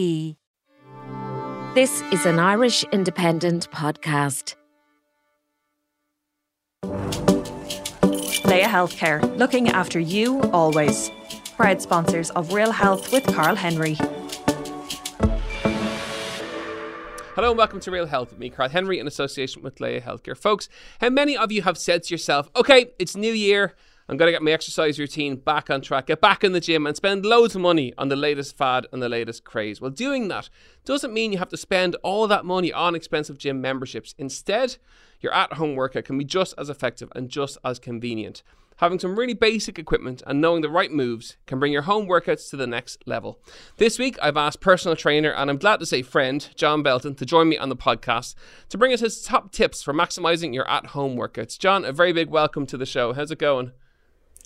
This is an Irish Independent podcast. Laya Healthcare, looking after you always. Proud sponsors of Real Health with Karl Henry. Hello and welcome to Real Health with me, Karl Henry, in association with Laya Healthcare. Folks, how many of you have said to yourself, okay, it's New Year, I'm going to get my exercise routine back on track, get back in the gym, and spend loads of money on the latest fad and the latest craze. Well, doing that doesn't mean you have to spend all that money on expensive gym memberships. Instead, your at home workout can be just as effective and just as convenient. Having some really basic equipment and knowing the right moves can bring your home workouts to the next level. This week, I've asked personal trainer and I'm glad to say friend, John Belton, to join me on the podcast to bring us his top tips for maximizing your at home workouts. John, a very big welcome to the show. How's it going?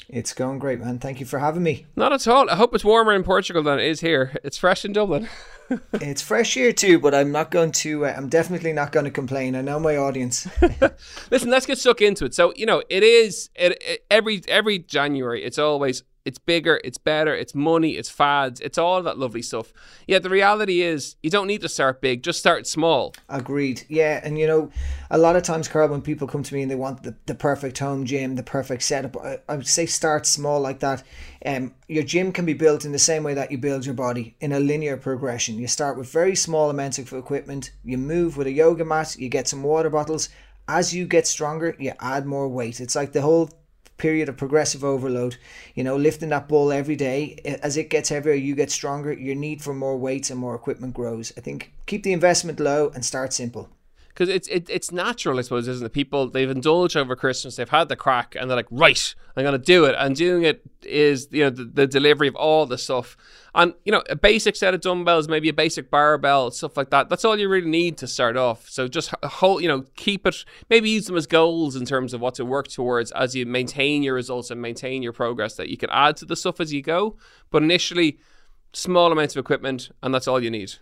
It's going great, man. Thank you for having me. Not at all. I hope it's warmer in Portugal than it is here. It's fresh in Dublin. it's fresh here too, but I'm not going to. Uh, I'm definitely not going to complain. I know my audience. Listen, let's get stuck into it. So you know, it is it, it, every every January. It's always it's bigger, it's better, it's money, it's fads, it's all that lovely stuff. Yeah, the reality is, you don't need to start big, just start small. Agreed. Yeah. And you know, a lot of times, Karl, when people come to me and they want the, the perfect home gym, the perfect setup, I, I would say start small like that. Um, your gym can be built in the same way that you build your body in a linear progression. You start with very small amounts of equipment, you move with a yoga mat, you get some water bottles. As you get stronger, you add more weight. It's like the whole period of progressive overload. You know, lifting that ball every day. As it gets heavier, you get stronger. Your need for more weights and more equipment grows. I think keep the investment low and start simple because it's it, it's natural, I suppose, isn't it? People they've indulged over Christmas, they've had the crack, and they're like, right, I'm to do it. And doing it is you know the, the, delivery of all the stuff, and you know a basic set of dumbbells, maybe a basic barbell, stuff like that. That's all you really need to start off. So just hold, you know, keep it. Maybe use them as goals in terms of what to work towards as you maintain your results and maintain your progress. That you can add to the stuff as you go, but initially small amounts of equipment, and that's all you need.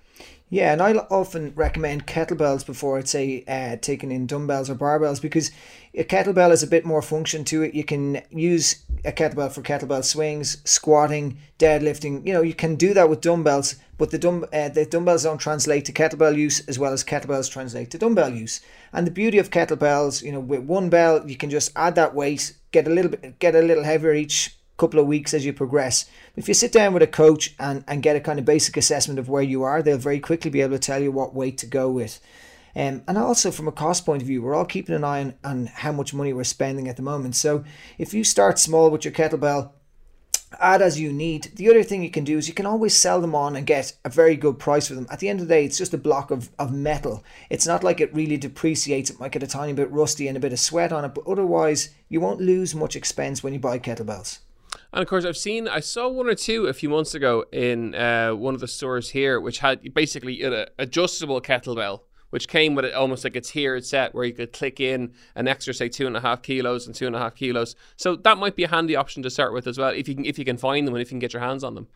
Yeah, and I often recommend kettlebells before I'd say uh, taking in dumbbells or barbells because a kettlebell has a bit more function to it. You can use a kettlebell for kettlebell swings, squatting, deadlifting. You know, you can do that with dumbbells, but the dumb uh, the dumbbells don't translate to kettlebell use as well as kettlebells translate to dumbbell use. And the beauty of kettlebells, you know, with one bell you can just add that weight, get a little bit, get a little heavier each couple of weeks as you progress. If you sit down with a coach and, and get a kind of basic assessment of where you are, they'll very quickly be able to tell you what weight to go with. Um, and also from a cost point of view, we're all keeping an eye on, on how much money we're spending at the moment. So if you start small with your kettlebell, add as you need. The other thing you can do is you can always sell them on and get a very good price for them. At the end of the day, it's just a block of, of metal. It's not like it really depreciates. It might get a tiny bit rusty and a bit of sweat on it, but otherwise, you won't lose much expense when you buy kettlebells. And of course, I've seen, I saw one or two a few months ago in uh, one of the stores here, which had basically an adjustable kettlebell, which came with it almost like a tiered set where you could click in an extra, say, two and a half kilos and two and a half kilos. So that might be a handy option to start with as well, if you can, if you can find them and if you can get your hands on them.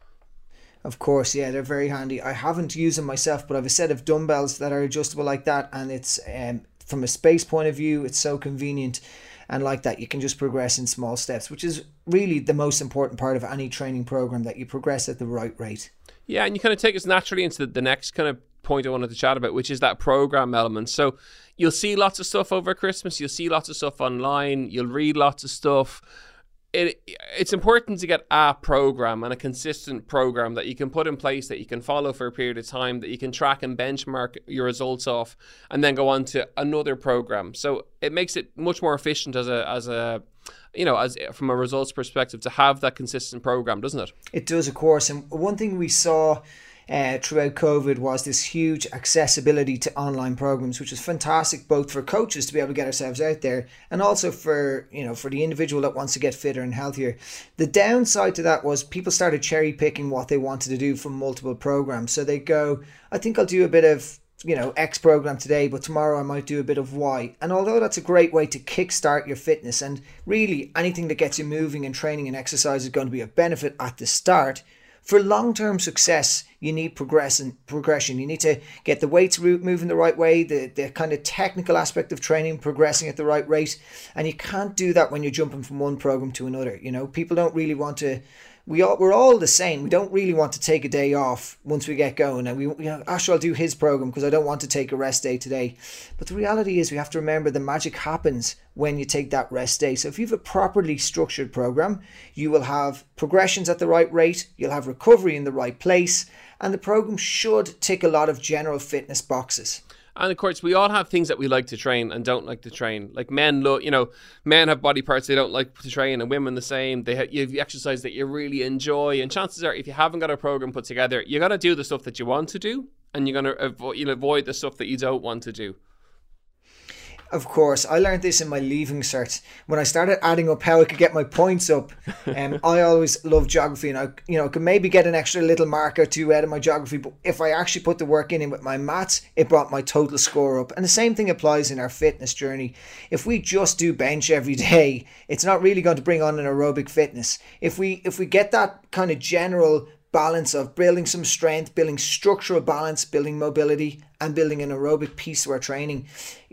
Of course, yeah, they're very handy. I haven't used them myself, but I've a set of dumbbells that are adjustable like that, and it's um, from a space point of view, it's so convenient and like that you can just progress in small steps which is really the most important part of any training program that you progress at the right rate. Yeah and you kind of take us naturally into the, next kind of point i wanted to chat about which is that program element. So you'll see lots of stuff over christmas you'll see lots of stuff online you'll read lots of stuff it, it's important to get a program and a consistent program that you can put in place that you can follow for a period of time that you can track and benchmark your results off and then go on to another program. So it makes it much more efficient as a as a you know as from a results perspective to have that consistent program doesn't it? It does of course. And one thing we saw uh, throughout COVID was this huge accessibility to online programs, which is fantastic both for coaches to be able to get ourselves out there and also for you know for the individual that wants to get fitter and healthier. The downside to that was people started cherry picking what they wanted to do from multiple programs. So they go, I think I'll do a bit of you know X program today, but tomorrow I might do a bit of Y. And although that's a great way to kickstart your fitness, and really anything that gets you moving and training and exercise is going to be a benefit at the start. For long-term success, you need progression. Progression. You need to get the weights moving the right way, the the kind of technical aspect of training progressing at the right rate, and you can't do that when you're jumping from one program to another. You know, people don't really want to we all we're all the same. We don't really want to take a day off once we get going, and we you know, Ash, I'll do his program because I don't want to take a rest day today. But the reality is, we have to remember the magic happens when you take that rest day. So if you have a properly structured program, you will have progressions at the right rate, you'll have recovery in the right place, and the program should tick a lot of general fitness boxes. And of course, we all have things that we like to train and don't like to train. Like men, look, you know, men have body parts they don't like to train, and women the same. They have, you have exercise that you really enjoy, and chances are, if you haven't got a program put together, you're gonna do the stuff that you want to do, and you're gonna avoid, you'll avoid the stuff that you don't want to do. Of course, I learned this in my leaving cert when I started adding up how I could get my points up. Um, I always love geography, and I, you know, could maybe get an extra little marker to out of my geography. But if I actually put the work in, in with my maths, it brought my total score up. And the same thing applies in our fitness journey. If we just do bench every day, it's not really going to bring on an aerobic fitness. If we if we get that kind of general balance of building some strength, building structural balance, building mobility, and building an aerobic piece to our training.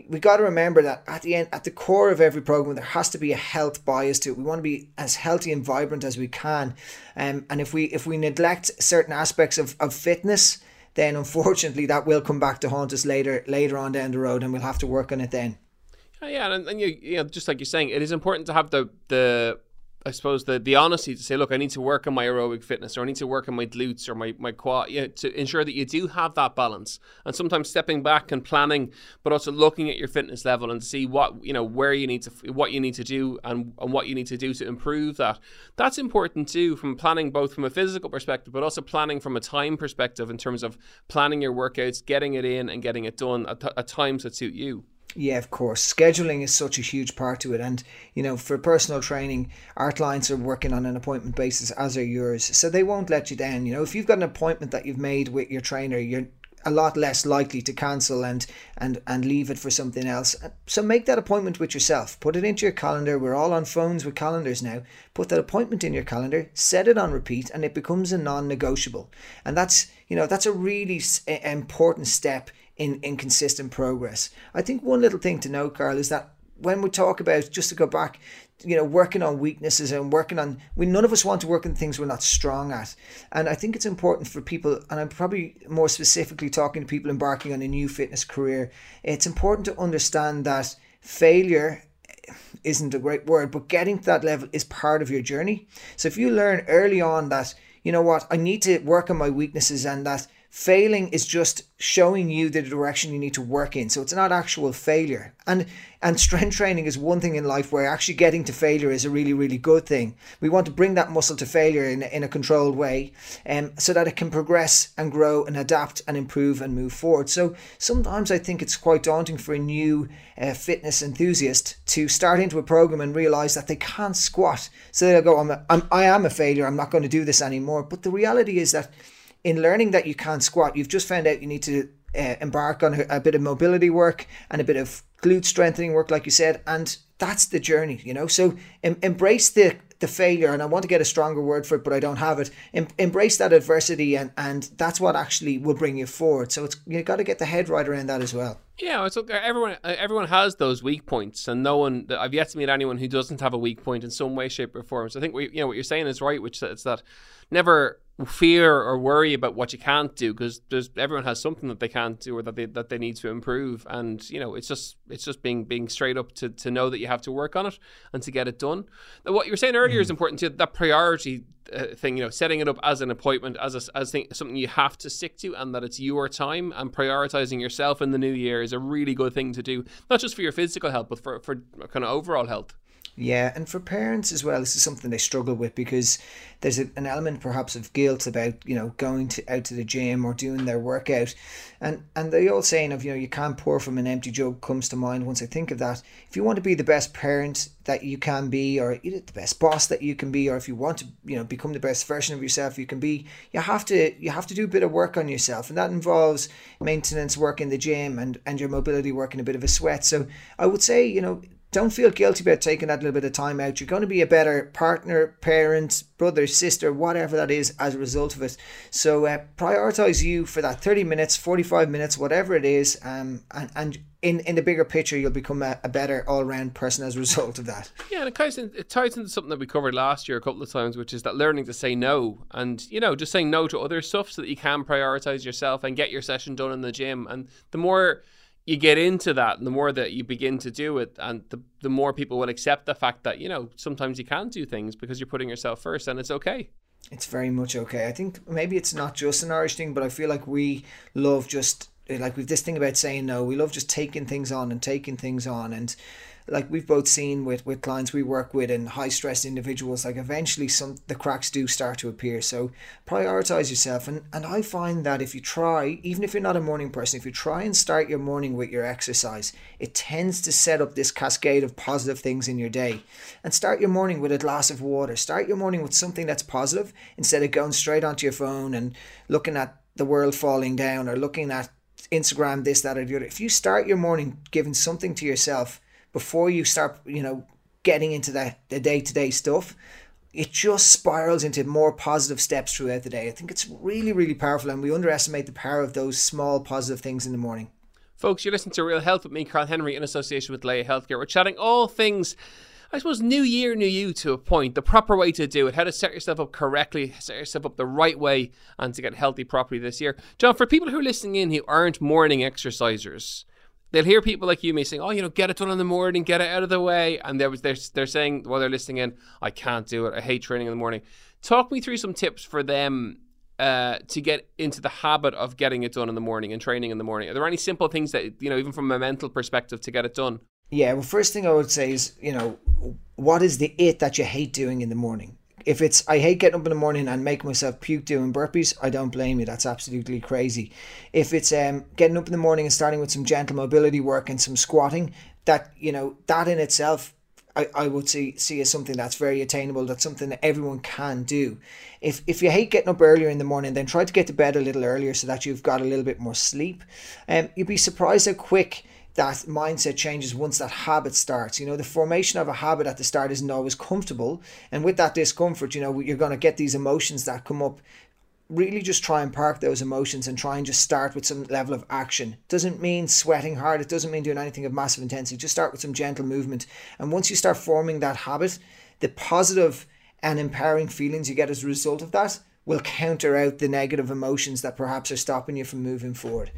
We got to remember that at the end, at the core of every program, there has to be a health bias to it. We want to be as healthy and vibrant as we can, um, and if we if we neglect certain aspects of, of fitness, then unfortunately that will come back to haunt us later later on down the road, and we'll have to work on it then. Yeah, and, and you, you know, just like you're saying, it is important to have the the I suppose the the honesty to say, look, I need to work on my aerobic fitness, or I need to work on my glutes or my my quad, you know, to ensure that you do have that balance. And sometimes stepping back and planning, but also looking at your fitness level and see what you know where you need to what you need to do and, and what you need to do to improve that. That's important too, from planning both from a physical perspective, but also planning from a time perspective in terms of planning your workouts, getting it in, and getting it done at, at times that suit you. Yeah, of course. Scheduling is such a huge part to it. And, you know, for personal training, our clients are working on an appointment basis, as are yours. So they won't let you down. You know, if you've got an appointment that you've made with your trainer, you're a lot less likely to cancel and and and leave it for something else. So make that appointment with yourself. Put it into your calendar. We're all on phones with calendars now. Put that appointment in your calendar. Set it on repeat, and it becomes a non-negotiable. And that's you know that's a really important step in, in consistent progress. I think one little thing to note, Karl, is that when we talk about just to go back, you know, working on weaknesses and working on we none of us want to work on things we're not strong at. And I think it's important for people, and I'm probably more specifically talking to people embarking on a new fitness career, it's important to understand that failure isn't a great word, but getting to that level is part of your journey. So if you learn early on that, you know what, I need to work on my weaknesses and that failing is just showing you the direction you need to work in. So it's not actual failure. And and strength training is one thing in life where actually getting to failure is a really really good thing. We want to bring that muscle to failure in, in a controlled way um, so that it can progress and grow and adapt and improve and move forward. So sometimes i think it's quite daunting for a new uh, fitness enthusiast to start into a program and realize that they can't squat. So they'll go I'm, a, I'm i am a failure. I'm not going to do this anymore. But the reality is that in learning that you can't squat, you've just found out you need to uh, embark on a, a, bit of mobility work and a bit of glute strengthening work, like you said, and that's the journey, you know. So em- embrace the the failure, and I want to get a stronger word for it, but I don't have it. Em- embrace that adversity, and and that's what actually will bring you forward. So it's you got to get the head right around that as well. Yeah, it's okay. Everyone, uh, everyone has those weak points, and no one. I've yet to meet anyone who doesn't have a weak point in some way, shape, or form. So I think we, you know, what you're saying is right, which is that never fear or worry about what you can't do because there's everyone has something that they can't do or that they that they need to improve. And you know it's just it's just being being straight up to to know that you have to work on it and to get it done. Now, what you were saying earlier mm. is important too that priority uh, thing you know setting it up as an appointment as a, as thing, something you have to stick to and that it's your time and prioritizing yourself in the new year is a really good thing to do not just for your physical health but for for kind of overall health Yeah, and for parents as well, this is something they struggle with because there's a, an element perhaps of guilt about you know going to out to the gym or doing their workout, and and the old saying of you know you can't pour from an empty jug comes to mind once I think of that. If you want to be the best parent that you can be, or the best boss that you can be, or if you want to you know become the best version of yourself you can be, you have to you have to do a bit of work on yourself, and that involves maintenance work in the gym and and your mobility work in a bit of a sweat. So I would say you know don't feel guilty about taking that little bit of time out. You're going to be a better partner, parent, brother, sister, whatever that is as a result of it. So uh, prioritize you for that 30 minutes, 45 minutes, whatever it is. Um, and, and in, in the bigger picture, you'll become a, a better all round person as a result of that. Yeah, and it ties, in, it ties into something that we covered last year a couple of times, which is that learning to say no and, you know, just saying no to other stuff so that you can prioritize yourself and get your session done in the gym. And the more you get into that and the more that you begin to do it and the, the more people will accept the fact that you know sometimes you can do things because you're putting yourself first and it's okay. It's very much okay. I think maybe it's not just an irish thing but i feel like we love just like with this thing about saying no. We love just taking things on and taking things on and like we've both seen with with clients we work with and high stress individuals like eventually some the cracks do start to appear. So prioritize yourself. And and i find that if you try even if you're not a morning person if you try and start your morning with your exercise it tends to set up this cascade of positive things in your day. And start your morning with a glass of water. Start your morning with something that's positive instead of going straight onto your phone and looking at the world falling down or looking at Instagram, this, that, or the other. If you start your morning giving something to yourself before you start, you know, getting into the, the day-to-day stuff, it just spirals into more positive steps throughout the day. I think it's really, really powerful, and we underestimate the power of those small positive things in the morning. Folks, you're listening to Real Health with me, Karl Henry, in association with Laya Healthcare. We're chatting all things I suppose new year, new you to a point, the proper way to do it, how to set yourself up correctly, set yourself up the right way, and to get healthy properly this year. John, for people who are listening in who aren't morning exercisers, they'll hear people like you me saying, "Oh, you know, get it done in the morning, get it out of the way," and there was they're they're saying while they're listening in, "I can't do it. I hate training in the morning." Talk me through some tips for them uh, to get into the habit of getting it done in the morning and training in the morning. Are there any simple things that you know, even from a mental perspective, to get it done? Yeah, well, first thing I would say is, you know, what is the it that you hate doing in the morning? If it's I hate getting up in the morning and making myself puke doing burpees, I don't blame you. That's absolutely crazy. If it's um getting up in the morning and starting with some gentle mobility work and some squatting, that you know that in itself I, I would see see as something that's very attainable. That's something that everyone can do. If if you hate getting up earlier in the morning, then try to get to bed a little earlier so that you've got a little bit more sleep. And um, you'd be surprised how quick that mindset changes once that habit starts. You know, the formation of a habit at the start isn't always comfortable. And with that discomfort, you know, you're going to get these emotions that come up. Really just try and park those emotions and try and just start with some level of action. Doesn't mean sweating hard, it doesn't mean doing anything of massive intensity. Just start with some gentle movement. And once you start forming that habit, the positive and empowering feelings you get as a result of that will counter out the negative emotions that perhaps are stopping you from moving forward.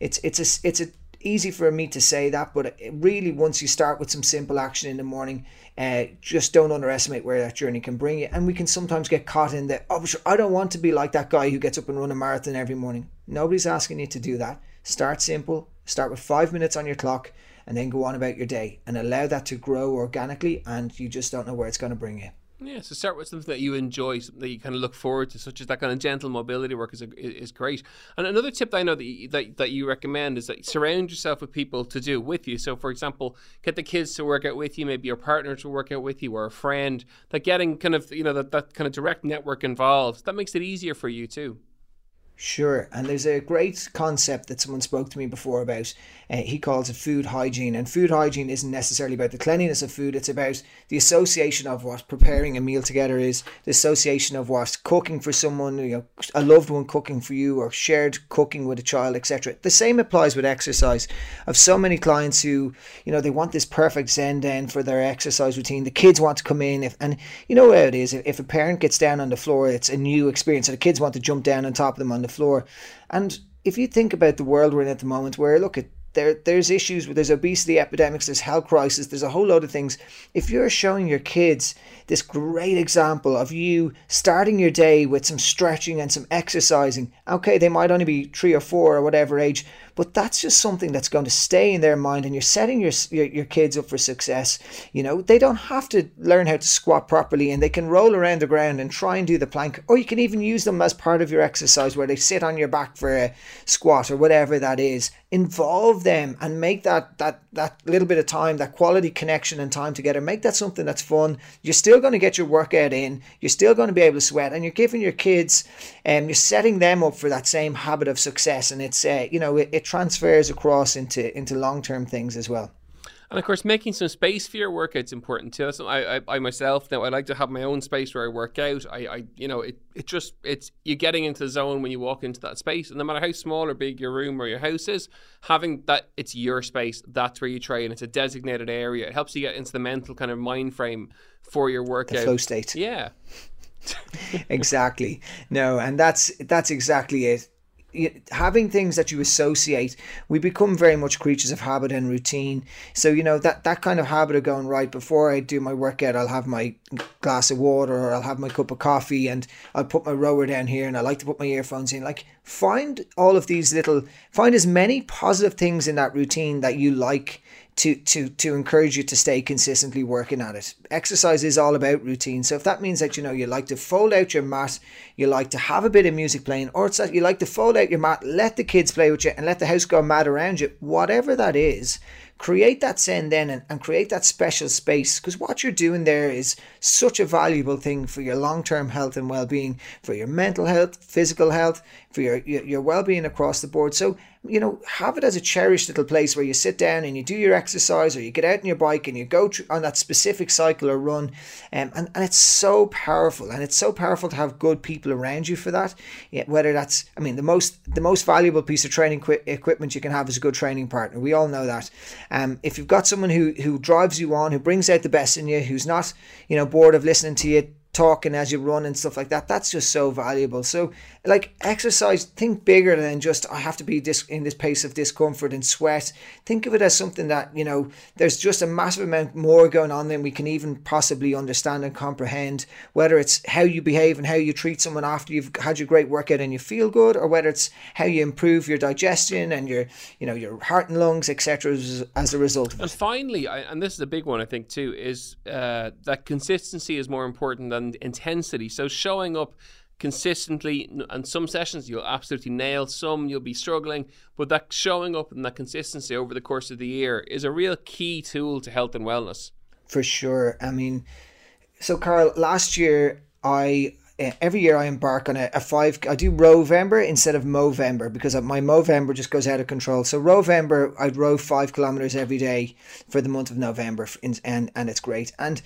It's it's a it's a easy for me to say that, but really, once you start with some simple action in the morning, uh, just don't underestimate where that journey can bring you. And we can sometimes get caught in the, oh, I don't want to be like that guy who gets up and run a marathon every morning. Nobody's asking you to do that. Start simple, start with five minutes on your clock, and then go on about your day and allow that to grow organically. And you just don't know where it's going to bring you. Yeah, so start with something that you enjoy, something that you kind of look forward to, such as that kind of gentle mobility work is is great. And another tip that I know that you, that, that you recommend is that surround yourself with people to do with you. So, for example, get the kids to work out with you, maybe your partner to work out with you, or a friend. That getting kind of you know that, that kind of direct network involved that makes it easier for you too. Sure, and there's a great concept that someone spoke to me before about. Uh, he calls it food hygiene, and food hygiene isn't necessarily about the cleanliness of food. It's about the association of what preparing a meal together is, the association of what cooking for someone, you know, a loved one cooking for you, or shared cooking with a child, etc. The same applies with exercise. I've so many clients who, you know, they want this perfect zen den for their exercise routine. The kids want to come in, if, and you know how it is. If a parent gets down on the floor, it's a new experience. So the kids want to jump down on top of them on the the floor. And if you think about the world we're in at the moment, where look at there there's issues with there's obesity epidemics, there's health crisis, there's a whole load of things. If you're showing your kids this great example of you starting your day with some stretching and some exercising, okay, they might only be three or four or whatever age, but that's just something that's going to stay in their mind and you're setting your, your, your kids up for success. You know, they don't have to learn how to squat properly and they can roll around the ground and try and do the plank, or you can even use them as part of your exercise where they sit on your back for a squat or whatever that is. Involve them and make that that that little bit of time, that quality connection and time together, make that something that's fun. You're still going to get your workout in, you're still going to be able to sweat, and you're giving your kids and um, you're setting them up for that same habit of success. And it's uh, you know, it, it transfers across into into long term things as well. And of course, making some space for your workout's is important too. I, I, I myself now I like to have my own space where I work out. I, I, you know, it, it just it's you're getting into the zone when you walk into that space, and no matter how small or big your room or your house is, having that it's your space. That's where you train. It's a designated area. It helps you get into the mental kind of mind frame for your workout. The flow state. Yeah. exactly. No, and that's that's exactly it having things that you associate we become very much creatures of habit and routine. So you know that that kind of habit of going right before i do my workout i'll have my glass of water or i'll have my cup of coffee and i'll put my rower down here and i like to put my earphones in. Like find all of these little find as many positive things in that routine that you like to to to encourage you to stay consistently working at it. Exercise is all about routine. So if that means that you know you like to fold out your mat, you like to have a bit of music playing, or it's that you like to fold out your mat, let the kids play with you, and let the house go mad around you, whatever that is, create that zen den and, and create that special space because what you're doing there is such a valuable thing for your long-term health and well-being for your mental health physical health for your, your, your well-being across the board. So you know, have it as a cherished little place where you sit down and you do your exercise or you get out on your bike and you go on that specific cycle or run. Um, and, and it's so powerful and it's so powerful to have good people around you for that. Yeah, whether that's, I mean, the most the most valuable piece of training qu- equipment you can have is a good training partner. We all know that. Um, if you've got someone who, who drives you on, who brings out the best in you, who's not, you know, bored of listening to you talking as you run and stuff like that that's just so valuable so like exercise think bigger than just i have to be this in this pace of discomfort and sweat. Think of it as something that you know there's just a massive amount more going on than we can even possibly understand and comprehend. Whether it's how you behave and how you treat someone after you've had your great workout and you feel good or whether it's how you improve your digestion and your you know your heart and lungs etc as, as a result and finally and this is a big one i think too is uh, that consistency is more important than intensity. So showing up consistently and some sessions you'll absolutely nail some you'll be struggling but that showing up and that consistency over the course of the year is a real key tool to health and wellness for sure i mean so karl last year i eh, every year I embark on a, a five. I do Rowvember instead of Movember because my Movember just goes out of control. So Rowvember, I'd row five kilometers every day for the month of November, and and it's great. And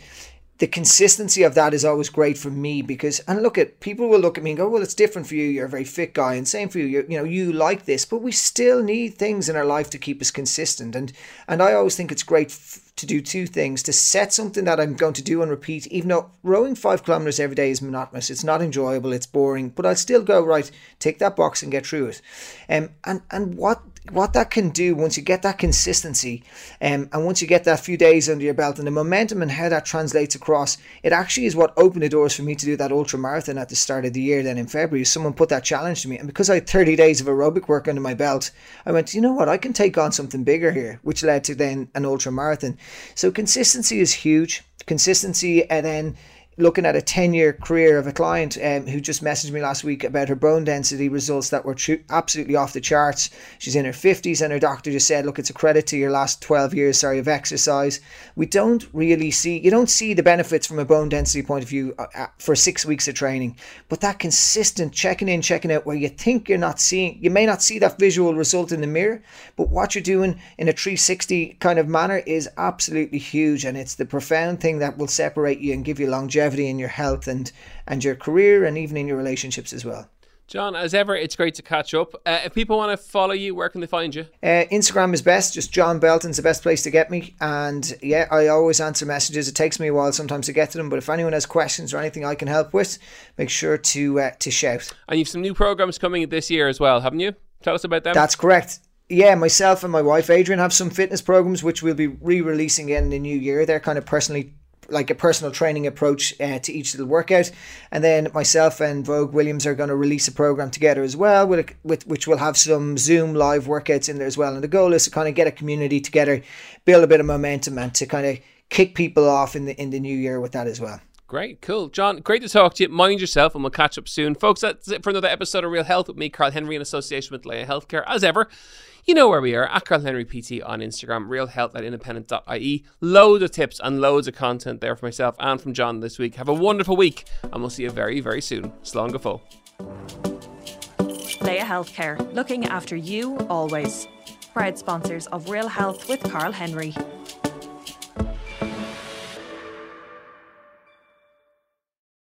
the consistency of that is always great for me because and look at people will look at me and go well it's different for you. You're a very fit guy and same for you. You you know you like this. But we still need things in our life to keep us consistent. And and I always think it's great f- to do two things to set something that I'm going to do and repeat even though rowing 5 kilometers every day is monotonous. It's not enjoyable. It's boring. But I'll still go right take that box and get through it. Um, and and what what that can do once you get that consistency um, and once you get that few days under your belt and the momentum and how that translates across, it actually is what opened the doors for me to do that ultra marathon at the start of the year. Then in February, someone put that challenge to me, and because I had 30 days of aerobic work under my belt, I went, you know what, I can take on something bigger here, which led to then an ultra marathon. So consistency is huge. Consistency and then looking at a 10 year career of a client um, who just messaged me last week about her bone density results that were tr- absolutely off the charts. She's in her 50s, and her doctor just said, Look, it's a credit to your last 12 years, sorry, of exercise. We don't really see, you don't see the benefits from a bone density point of view uh, uh, for six weeks of training, but that consistent checking in, checking out where you think you're not seeing, you may not see that visual result in the mirror, but what you're doing in a 360 kind of manner is absolutely huge, and it's the profound thing that will separate you and give you longevity longevity in your health and and your career and even in your relationships as well. John, as ever, it's great to catch up. Uh, if people want to follow you, where can they find you? Uh, Instagram is best. Just John Belton's the best place to get me. And yeah, I always answer messages. It takes me a while sometimes to get to them, but if anyone has questions or anything I can help with, make sure to uh, to shout. And you've some new programs coming this year as well, haven't you? Tell us about them. That's correct yeah, myself and my wife Adrian have some fitness programs which we'll be re-releasing in the new year. They're kind of personally like a personal training approach uh, to each little workout. And then myself and Vogue Williams are going to release a program together as well, with, with which will have some Zoom live workouts in there as well. And the goal is to kind of get a community together, build a bit of momentum, and to kind of kick people off in the in the new year with that as well. Great, cool. John, great to talk to you. Mind yourself, and we'll catch up soon. Folks, that's it for another episode of Real Health with me, Karl Henry, in association with Laya Healthcare. As ever, you know where we are at Karl Henry PT on Instagram, realhealth at independent.ie. Loads of tips and loads of content there for myself and from John this week. Have a wonderful week, and we'll see you very, very soon. Slán go. Laya Healthcare, looking after you always. Proud sponsors of Real Health with Karl Henry.